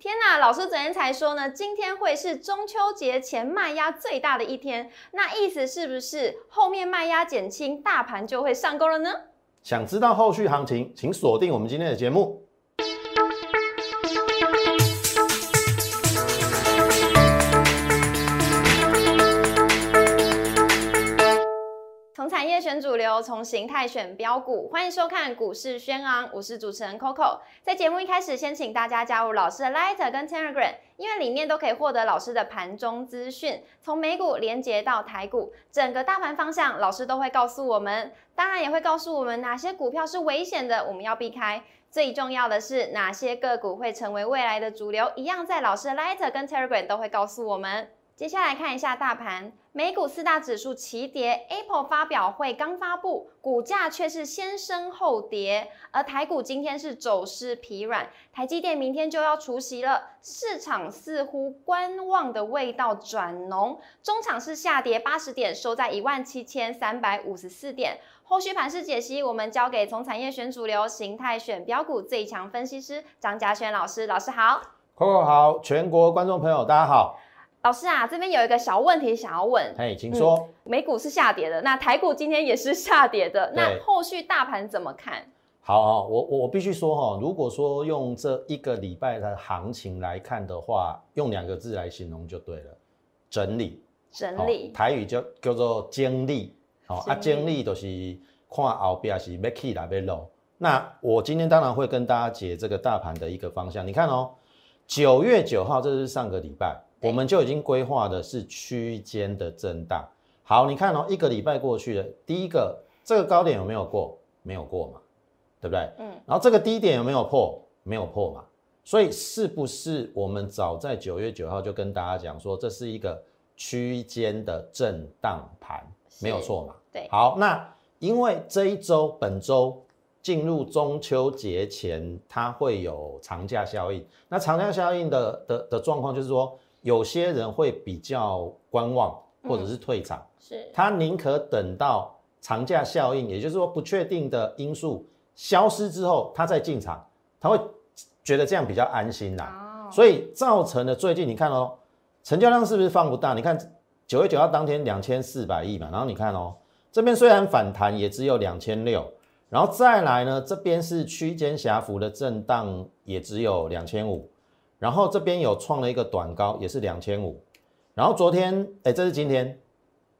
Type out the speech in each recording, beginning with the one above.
天呐，老师昨天才说呢，今天会是中秋节前卖压最大的一天，那意思是不是后面卖压减轻，大盘就会上攻了呢？想知道后续行情，请锁定我们今天的节目。选主流，从形态选标股，欢迎收看股市轩昂，我是主持人 Coco。在节目一开始，先请大家加入老师的 Light 跟 Telegram，因为里面都可以获得老师的盘中资讯，从美股连接到台股，整个大盘方向，老师都会告诉我们。当然也会告诉我们哪些股票是危险的，我们要避开。最重要的是哪些个股会成为未来的主流，一样在老师的 Light 跟 Telegram 都会告诉我们。接下来看一下大盘，美股四大指数齐跌，Apple 发表会刚发布，股价却是先升后跌，而台股今天是走势疲软，台积电明天就要除息了，市场似乎观望的味道转浓，中场是下跌八十点，收在一万七千三百五十四点。后续盘势解析，我们交给从产业选主流、形态选标股最强分析师张嘉轩老师，老师好，Coco 好，全国观众朋友大家好。老师啊，这边有一个小问题想要问。哎，请说。美股是下跌的，那台股今天也是下跌的，那后续大盘怎么看？好，我我我必须说哈，如果说用这一个礼拜的行情来看的话，用两个字来形容就对了，整理。整理。台语叫叫做经历。好啊，经历都是看后边是要起来要落。那我今天当然会跟大家解这个大盘的一个方向。你看哦，九月九号，这是上个礼拜。我们就已经规划的是区间的震荡。好，你看哦，一个礼拜过去了，第一个这个高点有没有过？没有过嘛，对不对？嗯。然后这个低点有没有破？没有破嘛。所以是不是我们早在九月九号就跟大家讲说，这是一个区间的震荡盘，没有错嘛？对。好，那因为这一周本周进入中秋节前，它会有长假效应。那长假效应的的的状况就是说。有些人会比较观望，或者是退场，是他宁可等到长假效应，也就是说不确定的因素消失之后，他再进场，他会觉得这样比较安心呐。所以造成了最近你看哦，成交量是不是放不大？你看九月九号当天两千四百亿嘛，然后你看哦，这边虽然反弹也只有两千六，然后再来呢，这边是区间狭幅的震荡，也只有两千五。然后这边有创了一个短高，也是两千五。然后昨天，哎，这是今天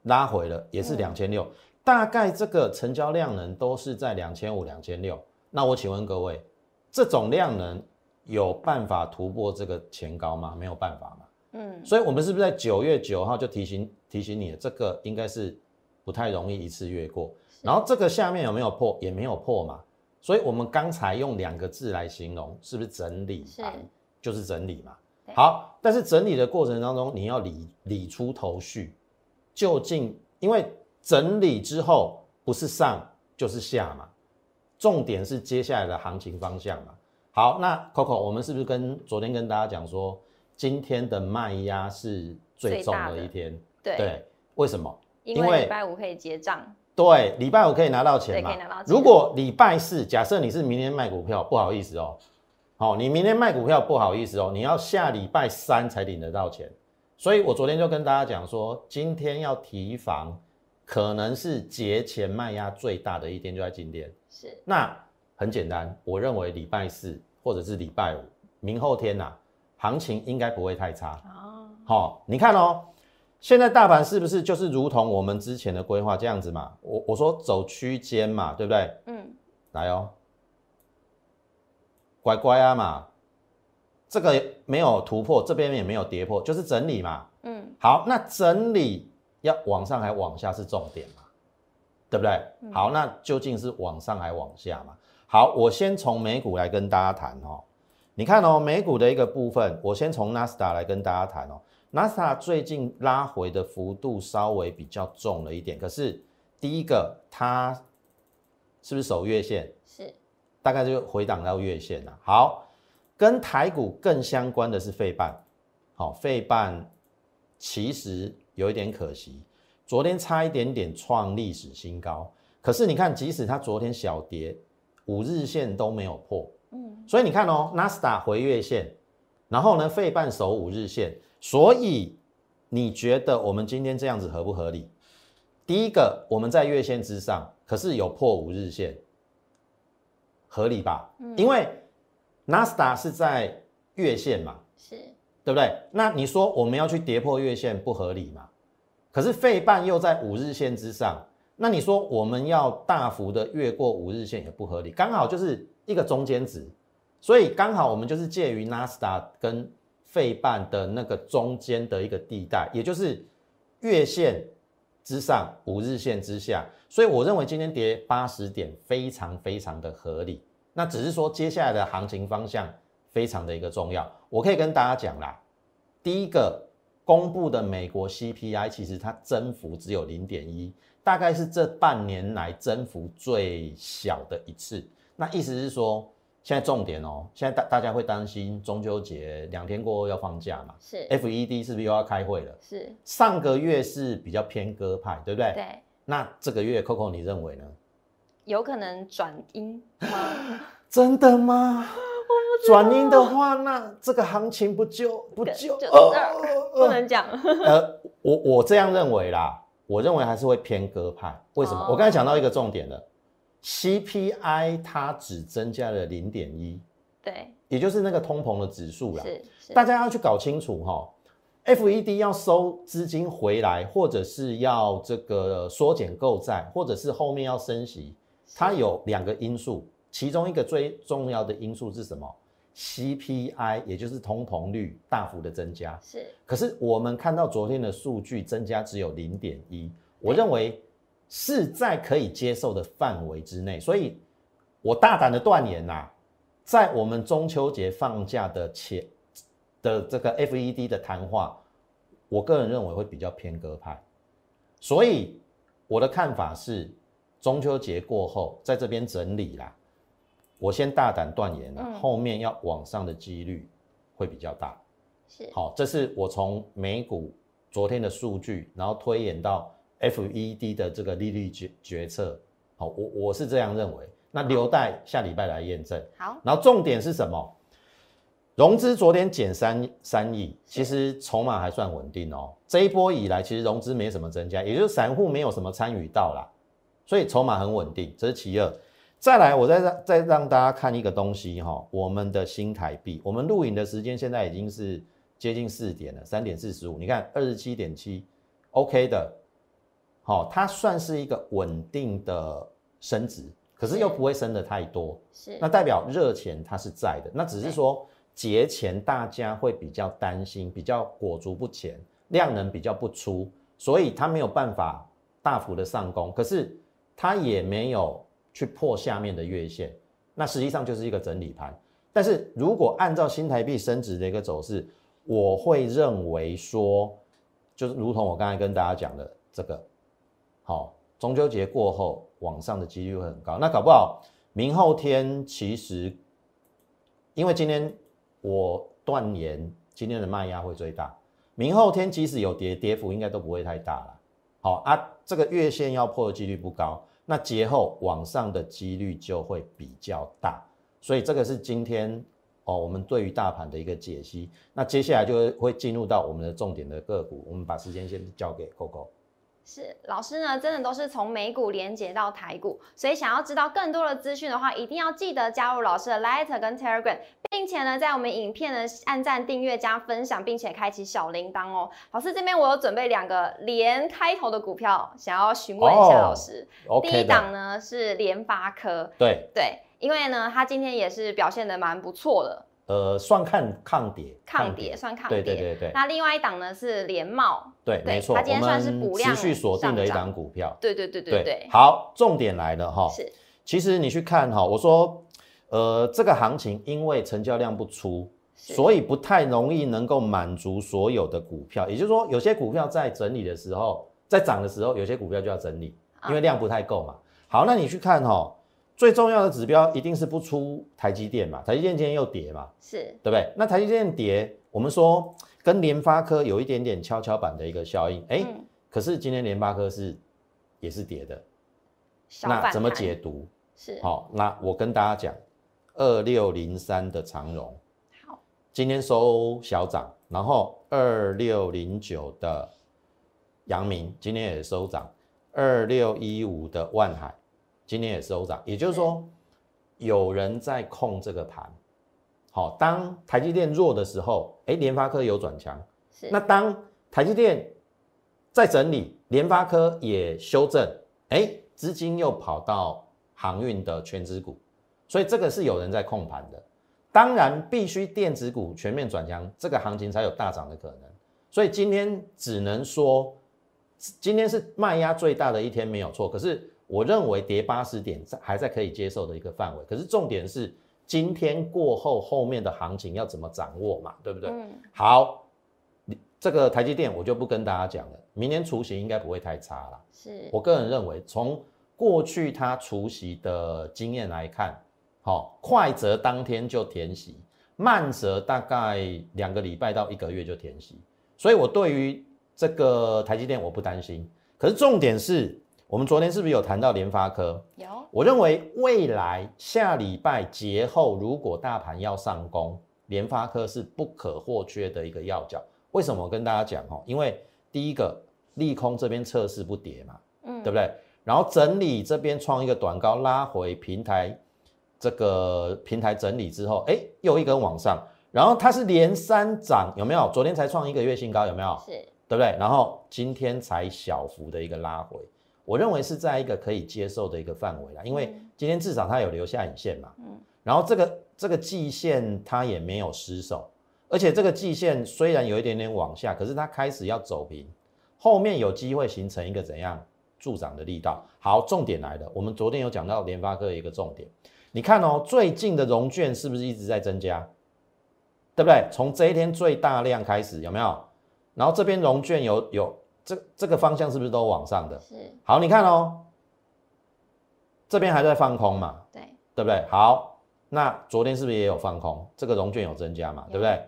拉回了，也是两千六。大概这个成交量能都是在两千五、两千六。那我请问各位，这种量能有办法突破这个前高吗？没有办法嘛。嗯。所以我们是不是在九月九号就提醒提醒你，这个应该是不太容易一次越过。然后这个下面有没有破？也没有破嘛。所以我们刚才用两个字来形容，是不是整理盘？就是整理嘛，好，但是整理的过程当中，你要理理出头绪，究竟因为整理之后不是上就是下嘛，重点是接下来的行情方向嘛。好，那 Coco，我们是不是跟昨天跟大家讲说，今天的卖压是最重的一天？对，为什么？因为礼拜五可以结账。对，礼拜五可以拿到钱嘛？如果礼拜四，假设你是明天卖股票，不好意思哦。好，你明天卖股票不好意思哦，你要下礼拜三才领得到钱，所以我昨天就跟大家讲说，今天要提防，可能是节前卖压最大的一天就在今天。是，那很简单，我认为礼拜四或者是礼拜五，明后天呐，行情应该不会太差。哦，好，你看哦，现在大盘是不是就是如同我们之前的规划这样子嘛？我我说走区间嘛，对不对？嗯，来哦。乖乖啊嘛，这个没有突破，这边也没有跌破，就是整理嘛。嗯，好，那整理要往上还往下是重点嘛，对不对？好，那究竟是往上还往下嘛？好，我先从美股来跟大家谈哦。你看哦，美股的一个部分，我先从纳斯达来跟大家谈哦。纳斯达最近拉回的幅度稍微比较重了一点，可是第一个它是不是守月线？是。大概就回档到月线了。好，跟台股更相关的是费半，好，费半其实有一点可惜，昨天差一点点创历史新高。可是你看，即使它昨天小跌，五日线都没有破，嗯，所以你看哦，纳斯达回月线，然后呢，费半守五日线，所以你觉得我们今天这样子合不合理？第一个，我们在月线之上，可是有破五日线，合理吧？嗯，因为纳斯达是在月线嘛，是对不对？那你说我们要去跌破月线不合理嘛？可是费半又在五日线之上，那你说我们要大幅的越过五日线也不合理，刚好就是一个中间值。所以刚好我们就是介于纳斯达跟费半的那个中间的一个地带，也就是月线之上、五日线之下。所以我认为今天跌八十点非常非常的合理。那只是说接下来的行情方向非常的一个重要。我可以跟大家讲啦，第一个公布的美国 CPI 其实它增幅只有零点一，大概是这半年来增幅最小的一次。那意思是说。现在重点哦，现在大大家会担心中秋节两天过后要放假嘛？是，FED 是不是又要开会了？是，上个月是比较偏鸽派，对不对？对。那这个月 Coco 你认为呢？有可能转阴吗？真的吗？转阴的话，那这个行情不就不就不能讲？呃，我我这样认为啦，我认为还是会偏鸽派。为什么？我刚才讲到一个重点了。CPI 它只增加了零点一，对，也就是那个通膨的指数啦。是，大家要去搞清楚哈，FED 要收资金回来，或者是要这个缩减购债，或者是后面要升息，它有两个因素，其中一个最重要的因素是什么？CPI，也就是通膨率大幅的增加。是，可是我们看到昨天的数据增加只有零点一，我认为。是在可以接受的范围之内，所以我大胆的断言呐，在我们中秋节放假的前的这个 FED 的谈话，我个人认为会比较偏鸽派，所以我的看法是，中秋节过后在这边整理啦，我先大胆断言了，后面要往上的几率会比较大。是，好，这是我从美股昨天的数据，然后推演到。FED 的这个利率决决策，好，我我是这样认为。那留待下礼拜来验证。好，然后重点是什么？融资昨天减三三亿，其实筹码还算稳定哦。这一波以来，其实融资没什么增加，也就是散户没有什么参与到啦，所以筹码很稳定，这是其二。再来，我再让再让大家看一个东西哈，我们的新台币，我们录影的时间现在已经是接近四点了，三点四十五，你看二十七点七，OK 的。好，它算是一个稳定的升值，可是又不会升的太多，是那代表热钱它是在的，那只是说节前大家会比较担心，比较裹足不前，量能比较不出，所以它没有办法大幅的上攻，可是它也没有去破下面的月线，那实际上就是一个整理盘。但是如果按照新台币升值的一个走势，我会认为说，就是如同我刚才跟大家讲的这个。好，中秋节过后，往上的几率会很高。那搞不好明后天，其实因为今天我断言，今天的卖压会最大。明后天即使有跌，跌幅应该都不会太大了。好啊，这个月线要破的几率不高，那节后往上的几率就会比较大。所以这个是今天哦，我们对于大盘的一个解析。那接下来就会进入到我们的重点的个股，我们把时间先交给 Coco。是老师呢，真的都是从美股连接到台股，所以想要知道更多的资讯的话，一定要记得加入老师的 Light 跟 Telegram，并且呢，在我们影片呢按赞、订阅、加分享，并且开启小铃铛哦。老师这边我有准备两个连开头的股票，想要询问一下老师。第一档呢是联发科，对对，因为呢它今天也是表现的蛮不错的。呃，算看抗跌，抗跌算抗跌，对对对对。那另外一档呢是联茂，对，没错，它今天算是补量持续锁定的一档股票，对对对对对。好，重点来了哈，是，其实你去看哈，我说，呃，这个行情因为成交量不出，所以不太容易能够满足所有的股票，也就是说，有些股票在整理的时候，在涨的时候，有些股票就要整理，因为量不太够嘛。好，那你去看哈。最重要的指标一定是不出台积电嘛？台积电今天又跌嘛？是对不对？那台积电跌，我们说跟联发科有一点点跷跷板的一个效应，哎，可是今天联发科是也是跌的，那怎么解读？是好，那我跟大家讲，二六零三的长荣，好，今天收小涨，然后二六零九的阳明今天也收涨，二六一五的万海今天也收涨，也就是说有人在控这个盘。好，当台积电弱的时候，哎，联发科有转强。是。那当台积电在整理，联发科也修正，哎，资金又跑到航运的全资股，所以这个是有人在控盘的。当然，必须电子股全面转强，这个行情才有大涨的可能。所以今天只能说，今天是卖压最大的一天，没有错。可是我认为跌八十点还在可以接受的一个范围。可是重点是。今天过后，后面的行情要怎么掌握嘛？对不对？嗯。好，这个台积电我就不跟大家讲了。明年除息应该不会太差了。是我个人认为，从过去它除息的经验来看，好，快则当天就填息，慢则大概两个礼拜到一个月就填息。所以我对于这个台积电我不担心。可是重点是。我们昨天是不是有谈到联发科？有。我认为未来下礼拜节后，如果大盘要上攻，联发科是不可或缺的一个要角。为什么？我跟大家讲哦，因为第一个利空这边测试不跌嘛，嗯，对不对？然后整理这边创一个短高，拉回平台，这个平台整理之后，哎，又一根往上，然后它是连三涨，有没有？昨天才创一个月新高，有没有？是，对不对？然后今天才小幅的一个拉回。我认为是在一个可以接受的一个范围啦，因为今天至少它有留下影线嘛，嗯，然后这个这个季线它也没有失守，而且这个季线虽然有一点点往下，可是它开始要走平，后面有机会形成一个怎样助长的力道。好，重点来了，我们昨天有讲到联发科一个重点，你看哦，最近的融券是不是一直在增加，对不对？从这一天最大量开始有没有？然后这边融券有有。这这个方向是不是都往上的？是。好，你看哦，这边还在放空嘛？对，对不对？好，那昨天是不是也有放空？这个融券有增加嘛？对不对？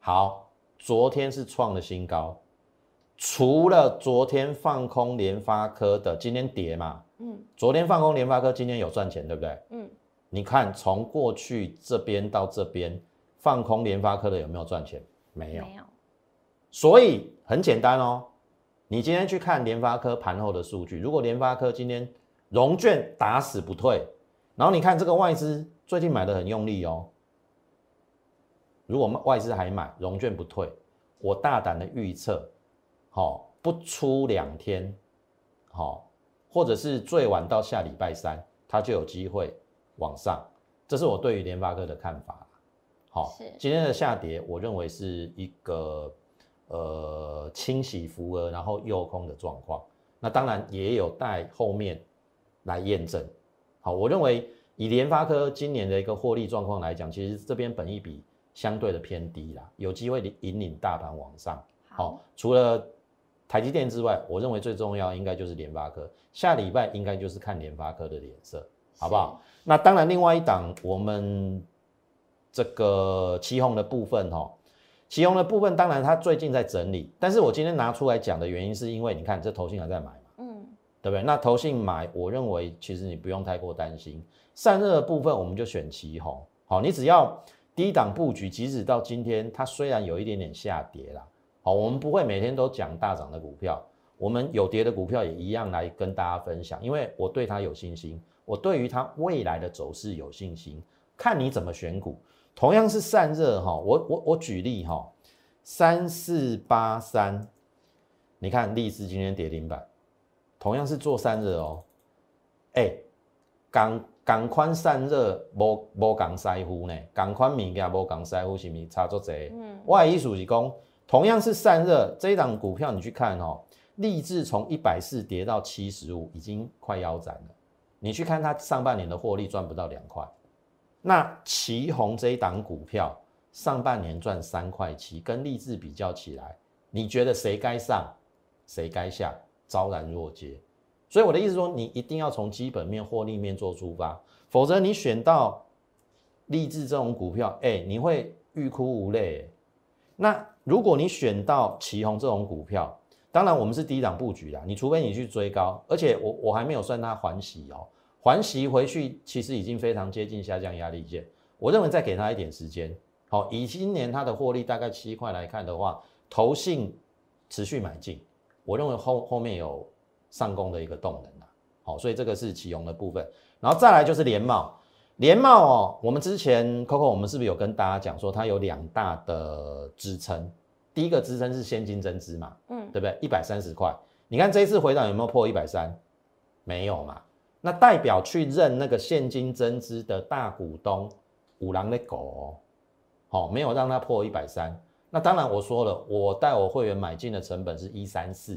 好，昨天是创了新高，除了昨天放空联发科的，今天跌嘛？嗯。昨天放空联发科，今天有赚钱，对不对？嗯。你看，从过去这边到这边放空联发科的有没有赚钱？没有。没有。所以很简单哦。你今天去看联发科盘后的数据，如果联发科今天融券打死不退，然后你看这个外资最近买的很用力哦，如果外资还买融券不退，我大胆的预测，好不出两天，好或者是最晚到下礼拜三，它就有机会往上，这是我对于联发科的看法。好，今天的下跌，我认为是一个。呃，清洗浮额，然后诱空的状况，那当然也有待后面来验证。好，我认为以联发科今年的一个获利状况来讲，其实这边本益比相对的偏低啦，有机会引领大盘往上。好，除了台积电之外，我认为最重要应该就是联发科，下礼拜应该就是看联发科的脸色，好不好？那当然，另外一档我们这个期红的部分哈。其中的部分，当然它最近在整理，但是我今天拿出来讲的原因，是因为你看这投信还在买嘛，嗯，对不对？那投信买，我认为其实你不用太过担心。散热的部分，我们就选旗红，好，你只要低档布局，即使到今天它虽然有一点点下跌啦，好，我们不会每天都讲大涨的股票，我们有跌的股票也一样来跟大家分享，因为我对它有信心，我对于它未来的走势有信心，看你怎么选股。同样是散热哈，我我我举例哈，三四八三，你看立志今天跌停板，同样是做散热哦，哎，港港宽散热无无港塞乎呢，港宽物件无港塞乎是咪差足济？嗯，外意思是讲，同样是散热，这一档股票你去看哦，立志从一百四跌到七十五，已经快腰斩了，你去看它上半年的获利赚不到两块。那旗红这一档股票上半年赚三块七，跟立志比较起来，你觉得谁该上，谁该下？昭然若揭。所以我的意思说，你一定要从基本面、获利面做出发，否则你选到立志这种股票，哎，你会欲哭无泪。那如果你选到旗红这种股票，当然我们是低档布局啦，你除非你去追高，而且我我还没有算它还息哦。还息回去，其实已经非常接近下降压力线。我认为再给他一点时间，好，以今年它的获利大概七块来看的话，投信持续买进，我认为后后面有上攻的一个动能啊。好，所以这个是启用的部分，然后再来就是联茂，联茂哦，我们之前 Coco 我们是不是有跟大家讲说它有两大的支撑？第一个支撑是现金增资嘛，嗯，对不对？一百三十块，你看这一次回档有没有破一百三？没有嘛？那代表去认那个现金增资的大股东五郎的狗，好，没有让它破一百三。那当然我说了，我带我会员买进的成本是一三四。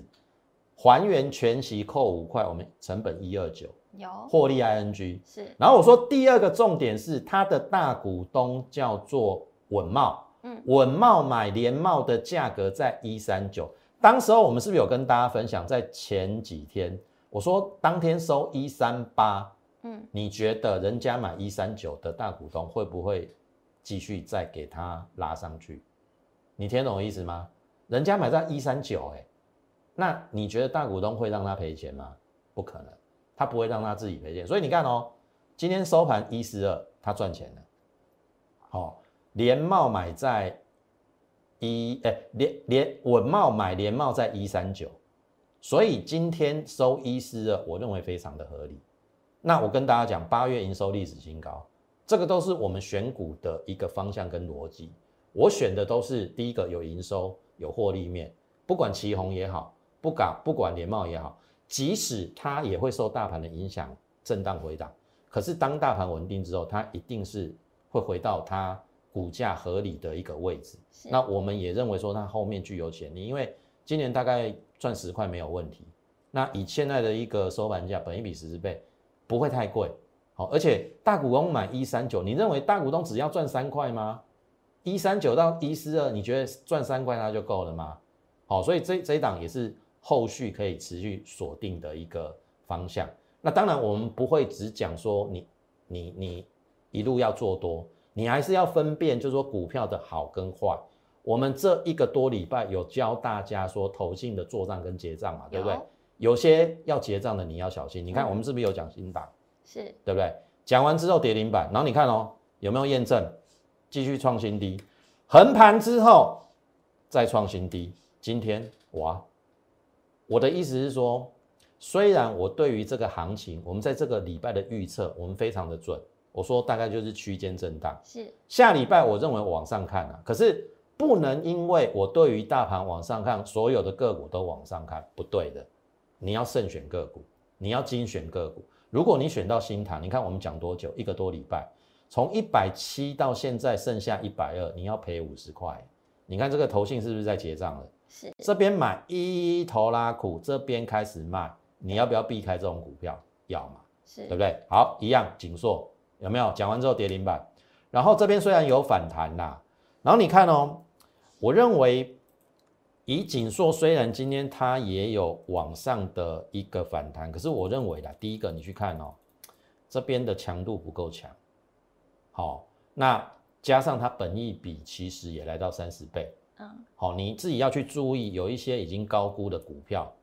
还原全息扣五块，我们成本一二九，有获利 ing 是。然后我说第二个重点是它的大股东叫做稳茂，嗯，稳茂买联茂的价格在一三九，当时候我们是不是有跟大家分享，在前几天我说当天收一三八，嗯，你觉得人家买一三九的大股东会不会继续再给他拉上去？你听懂我意思吗？人家买在一三九，哎。那你觉得大股东会让他赔钱吗？不可能，他不会让他自己赔钱。所以你看哦，今天收盘一四二，他赚钱了。好，联茂买在一，哎，联联稳茂买联茂在一三九，所以今天收一四二，我认为非常的合理。那我跟大家讲，八月营收历史新高，这个都是我们选股的一个方向跟逻辑。我选的都是第一个有营收、有获利面，不管旗红也好。不敢不管联茂也好，即使它也会受大盘的影响，震荡回档。可是当大盘稳定之后，它一定是会回到它股价合理的一个位置。那我们也认为说它后面具有潜力，因为今年大概赚十块没有问题。那以现在的一个收盘价，本一比十四倍，不会太贵。好，而且大股东买一三九，你认为大股东只要赚三块吗？一三九到一四二，你觉得赚三块它就够了吗？好，所以这这一档也是。后续可以持续锁定的一个方向。那当然，我们不会只讲说你你你一路要做多，你还是要分辨，就是说股票的好跟坏。我们这一个多礼拜有教大家说投信的做账跟结账嘛，对不对？有些要结账的你要小心。你看我们是不是有讲新档？是对不对？讲完之后跌停板，然后你看哦，有没有验证？继续创新低，横盘之后再创新低，今天哇！我的意思是说，虽然我对于这个行情，我们在这个礼拜的预测，我们非常的准。我说大概就是区间震荡。是下礼拜我认为往上看啊，可是不能因为我对于大盘往上看，所有的个股都往上看，不对的。你要慎选个股，你要精选个股。如果你选到新塘，你看我们讲多久？一个多礼拜，从一百七到现在剩下一百二，你要赔五十块。你看这个头信是不是在结账了？是这边买一头拉苦，这边开始卖，你要不要避开这种股票？要嘛，是对不对？好，一样，锦硕有没有？讲完之后跌停板，然后这边虽然有反弹啦，然后你看哦，我认为以锦硕虽然今天它也有往上的一个反弹，可是我认为啦，第一个你去看哦，这边的强度不够强，好，那加上它本益比其实也来到三十倍。嗯好，你自己要去注意，有一些已经高估的股票，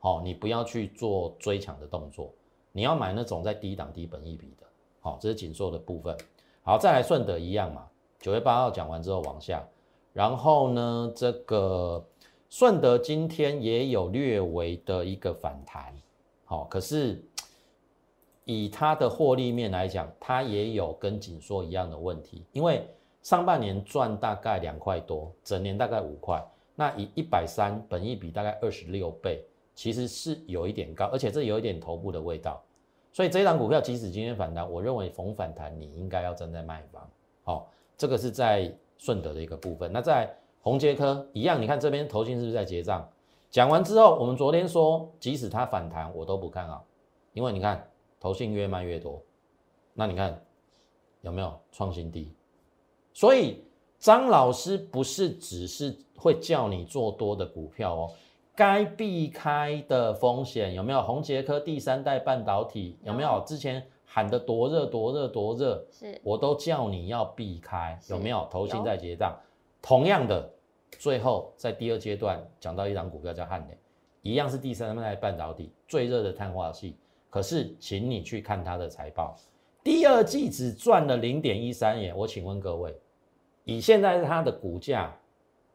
好，你不要去做追抢的动作，你要买那种在低档低本益比的，好，这是紧缩的部分。好，再来顺德一样嘛，九月八号讲完之后往下，然后呢，这个顺德今天也有略微的一个反弹，好，可是以它的获利面来讲，它也有跟紧缩一样的问题，因为。上半年赚大概两块多，整年大概五块，那以一百三本益比大概二十六倍，其实是有一点高，而且这有一点头部的味道。所以这一档股票即使今天反弹，我认为逢反弹你应该要站在卖方。好，这个是在顺德的一个部分。那在红杰科一样，你看这边投信是不是在结账？讲完之后，我们昨天说即使它反弹，我都不看好，因为你看投信越卖越多，那你看有没有创新低？所以张老师不是只是会叫你做多的股票哦，该避开的风险有没有？红杰科第三代半导体有没有？之前喊得多热多热多热，是我都叫你要避开，有没有？投信在结账，同样的，最后在第二阶段讲到一张股票叫汉磊，一样是第三代半导体最热的碳化系，可是请你去看它的财报，第二季只赚了零点一三元，我请问各位。以现在它的股价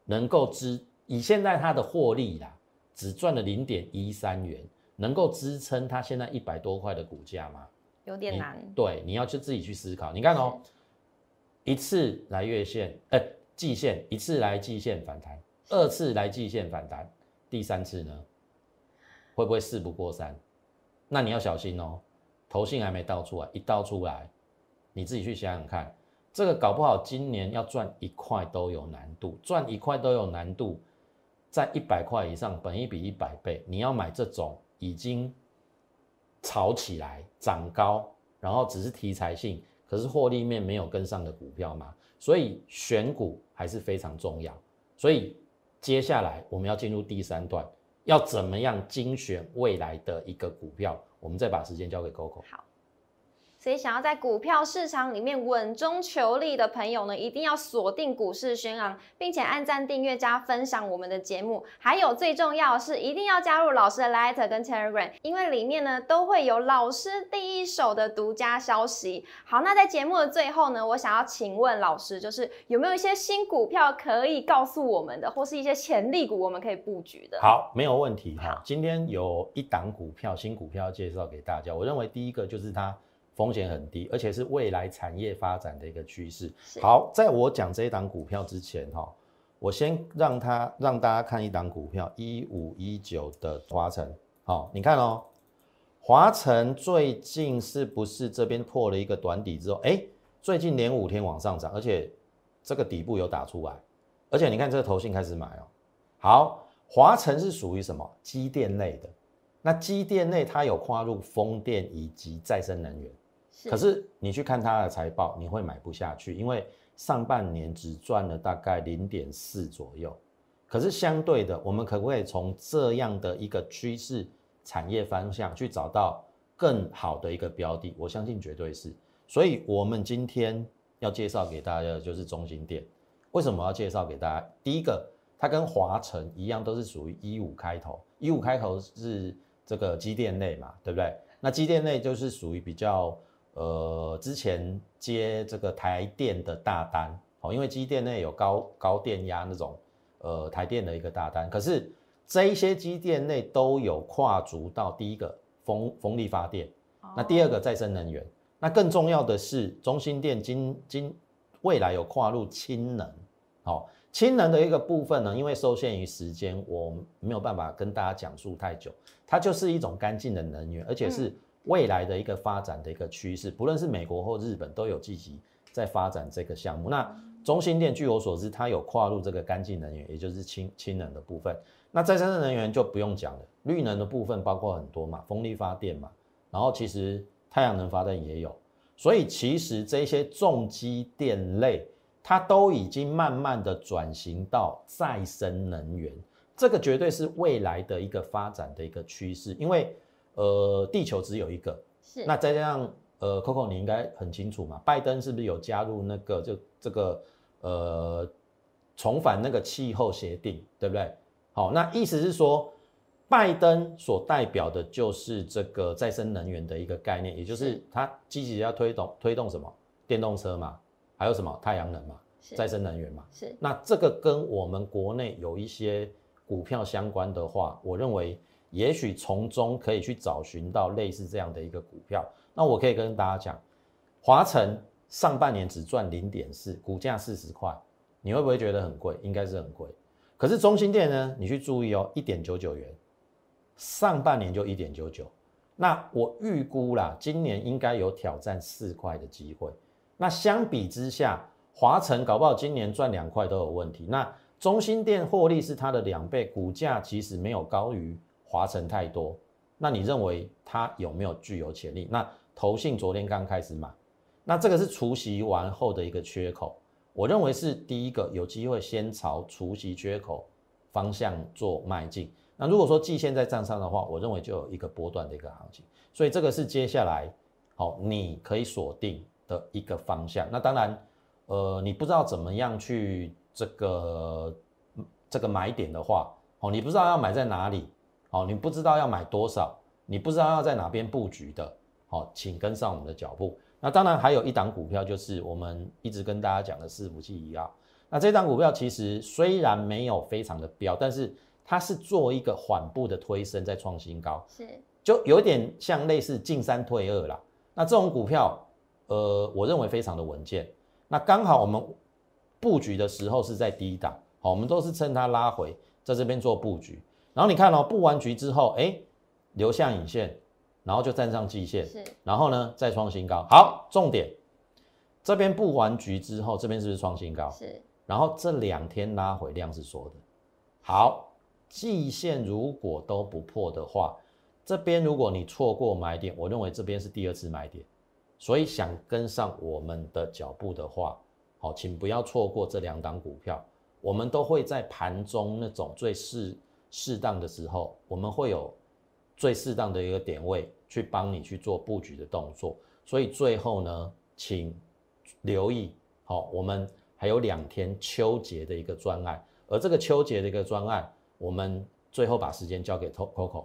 能够支，以现在它的获利啦，只赚了零点一三元，能够支撑它现在一百多块的股价吗？有点难。对，你要去自己去思考。你看哦，一次来月线，哎，季线，一次来季线反弹，二次来季线反弹，第三次呢，会不会事不过三？那你要小心哦，头信还没倒出来，一倒出来，你自己去想想看，这个搞不好今年要赚一块都有难度，赚一块都有难度，在一百块以上，本一比一百倍，你要买这种已经。炒起来涨高，然后只是题材性，可是获利面没有跟上的股票嘛，所以选股还是非常重要。所以接下来我们要进入第三段，要怎么样精选未来的一个股票？我们再把时间交给 Coco。好。所以，想要在股票市场里面稳中求利的朋友呢，一定要锁定股市轩昂，并且按赞、订阅、加分享我们的节目。还有最重要的是，一定要加入老师的 Light 跟 Telegram，因为里面呢都会有老师第一手的独家消息。好，那在节目的最后呢，我想要请问老师，就是有没有一些新股票可以告诉我们的，或是一些潜力股我们可以布局的？好，没有问题。哈，今天有一档股票，新股票介绍给大家。我认为第一个就是它。风险很低，而且是未来产业发展的一个趋势。好，在我讲这一档股票之前，哈，我先让他让大家看一档股票，一五一九的华晨。好，你看哦，华晨最近是不是这边破了一个短底之后，哎，最近连五天往上涨，而且这个底部有打出来，而且你看这个头信开始买哦。好，华晨是属于什么？机电类的。那机电类它有跨入风电以及再生能源。可是你去看它的财报，你会买不下去，因为上半年只赚了大概零点四左右。可是相对的，我们可不可以从这样的一个趋势产业方向去找到更好的一个标的？我相信绝对是。所以，我们今天要介绍给大家的就是中心店。为什么要介绍给大家？第一个，它跟华晨一样，都是属于一五开头，一五开头是这个机电类嘛，对不对？那机电类就是属于比较。呃，之前接这个台电的大单，哦，因为机电内有高高电压那种，呃，台电的一个大单。可是这一些机电内都有跨足到第一个风风力发电，那第二个再生能源，那更重要的是中心电今今未来有跨入氢能，哦，氢能的一个部分呢，因为受限于时间，我没有办法跟大家讲述太久，它就是一种干净的能源，而且是。未来的一个发展的一个趋势，不论是美国或日本都有积极在发展这个项目。那中心电据我所知，它有跨入这个干净能源，也就是氢氢能的部分。那再生能源就不用讲了，绿能的部分包括很多嘛，风力发电嘛，然后其实太阳能发电也有。所以其实这些重机电类，它都已经慢慢的转型到再生能源，这个绝对是未来的一个发展的一个趋势，因为。呃，地球只有一个，是那再加上呃，Coco 你应该很清楚嘛，拜登是不是有加入那个就这个呃重返那个气候协定，对不对？好，那意思是说，拜登所代表的就是这个再生能源的一个概念，也就是他积极要推动推动什么电动车嘛，还有什么太阳能嘛，再生能源嘛，是那这个跟我们国内有一些股票相关的话，我认为。也许从中可以去找寻到类似这样的一个股票。那我可以跟大家讲，华晨上半年只赚零点四，股价四十块，你会不会觉得很贵？应该是很贵。可是中心店呢？你去注意哦，一点九九元，上半年就一点九九。那我预估啦，今年应该有挑战四块的机会。那相比之下，华晨搞不好今年赚两块都有问题。那中心店获利是它的两倍，股价其实没有高于。华晨太多，那你认为它有没有具有潜力？那投信昨天刚开始买，那这个是除息完后的一个缺口，我认为是第一个有机会先朝除息缺口方向做迈进。那如果说季线在站上的话，我认为就有一个波段的一个行情，所以这个是接下来好你可以锁定的一个方向。那当然，呃，你不知道怎么样去这个这个买点的话，哦，你不知道要买在哪里。好，你不知道要买多少，你不知道要在哪边布局的，好，请跟上我们的脚步。那当然还有一档股票，就是我们一直跟大家讲的四福气一号。那这档股票其实虽然没有非常的标，但是它是做一个缓步的推升，在创新高，是就有点像类似进三退二啦。那这种股票，呃，我认为非常的稳健。那刚好我们布局的时候是在低档，好，我们都是趁它拉回，在这边做布局。然后你看哦，布完局之后，哎，留下影线，然后就站上季线，是，然后呢再创新高。好，重点，这边布完局之后，这边是不是创新高？是，然后这两天拉回量是缩的。好，季线如果都不破的话，这边如果你错过买点，我认为这边是第二次买点。所以想跟上我们的脚步的话，好，请不要错过这两档股票。我们都会在盘中那种最适适当的时候，我们会有最适当的一个点位去帮你去做布局的动作。所以最后呢，请留意，好，我们还有两天秋节的一个专案，而这个秋节的一个专案，我们最后把时间交给 Coco。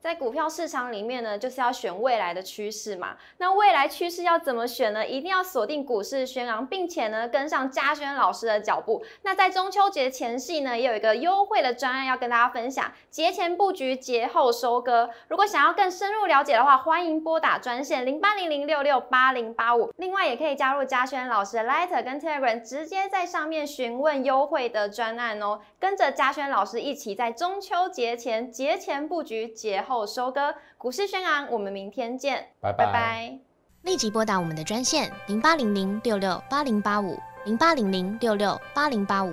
在股票市场里面呢，就是要选未来的趋势嘛。那未来趋势要怎么选呢？一定要锁定股市宣昂，并且呢跟上嘉轩老师的脚步。那在中秋节前夕呢，也有一个优惠的专案要跟大家分享，节前布局，节后收割。如果想要更深入了解的话，欢迎拨打专线零八零零六六八零八五。另外也可以加入嘉轩老师的 Letter 跟 Telegram，直接在上面询问优惠的专案哦。跟着嘉轩老师一起在中秋节前节前布局，节。后收割，股市轩昂，我们明天见，拜拜。立即拨打我们的专线零八零零六六八零八五零八零零六六八零八五